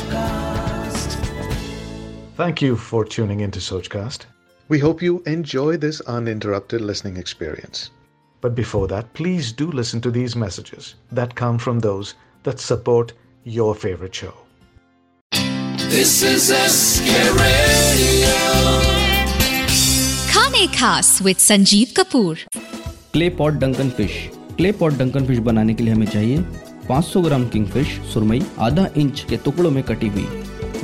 Sochcast. Thank you for tuning into Sochcast. We hope you enjoy this uninterrupted listening experience. But before that, please do listen to these messages that come from those that support your favorite show. This is SK Radio. खाने खास with Sanjeev Kapoor clay pot Duncan fish clay pot duncan fish बनाने के लिए हमें चाहिए 500 ग्राम kingfish, सुरमई, आधा inch के टुकड़ों में कटी हुई,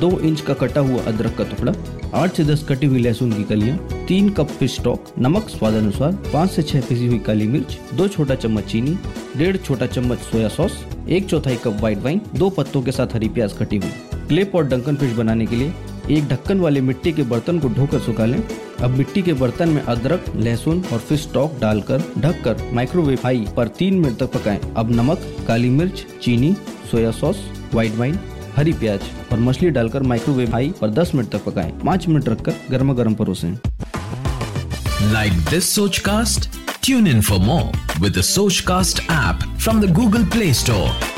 दो इंच का कटा हुआ अदरक का टुकड़ा, आठ से दस कटी हुई लहसुन की कलियाँ, तीन कप फ़िश स्टॉक नमक स्वाद अनुसार पाँच से छह पिसी हुई काली मिर्च, दो छोटा चम्मच चीनी, डेढ़ छोटा चम्मच सोया सॉस, एक चौथाई कप व्हाइट वाइन दो पत्तों के साथ हरी प्याज कटी हुई। क्ले पॉट डंकन फ़िश बनाने के लिए एक ढक्कन वाले मिट्टी के बर्तन को धोकर सुखा लें अब मिट्टी के बर्तन में अदरक, लहसुन और फ़िश स्टॉक डालकर ढककर माइक्रोवेव हाई पर तीन मिनट तक पकाएँ अब नमक, काली मिर्च, चीनी, सोया सॉस व्हाइट वाइन हरी प्याज और मछली डालकर माइक्रोवेव हाई पर 10 मिनट तक पकाएँ पाँच मिनट रखकर गर्मा गर्म परोसें Like this Sochcast? Tune in for more with the cast app from the Google Play Store.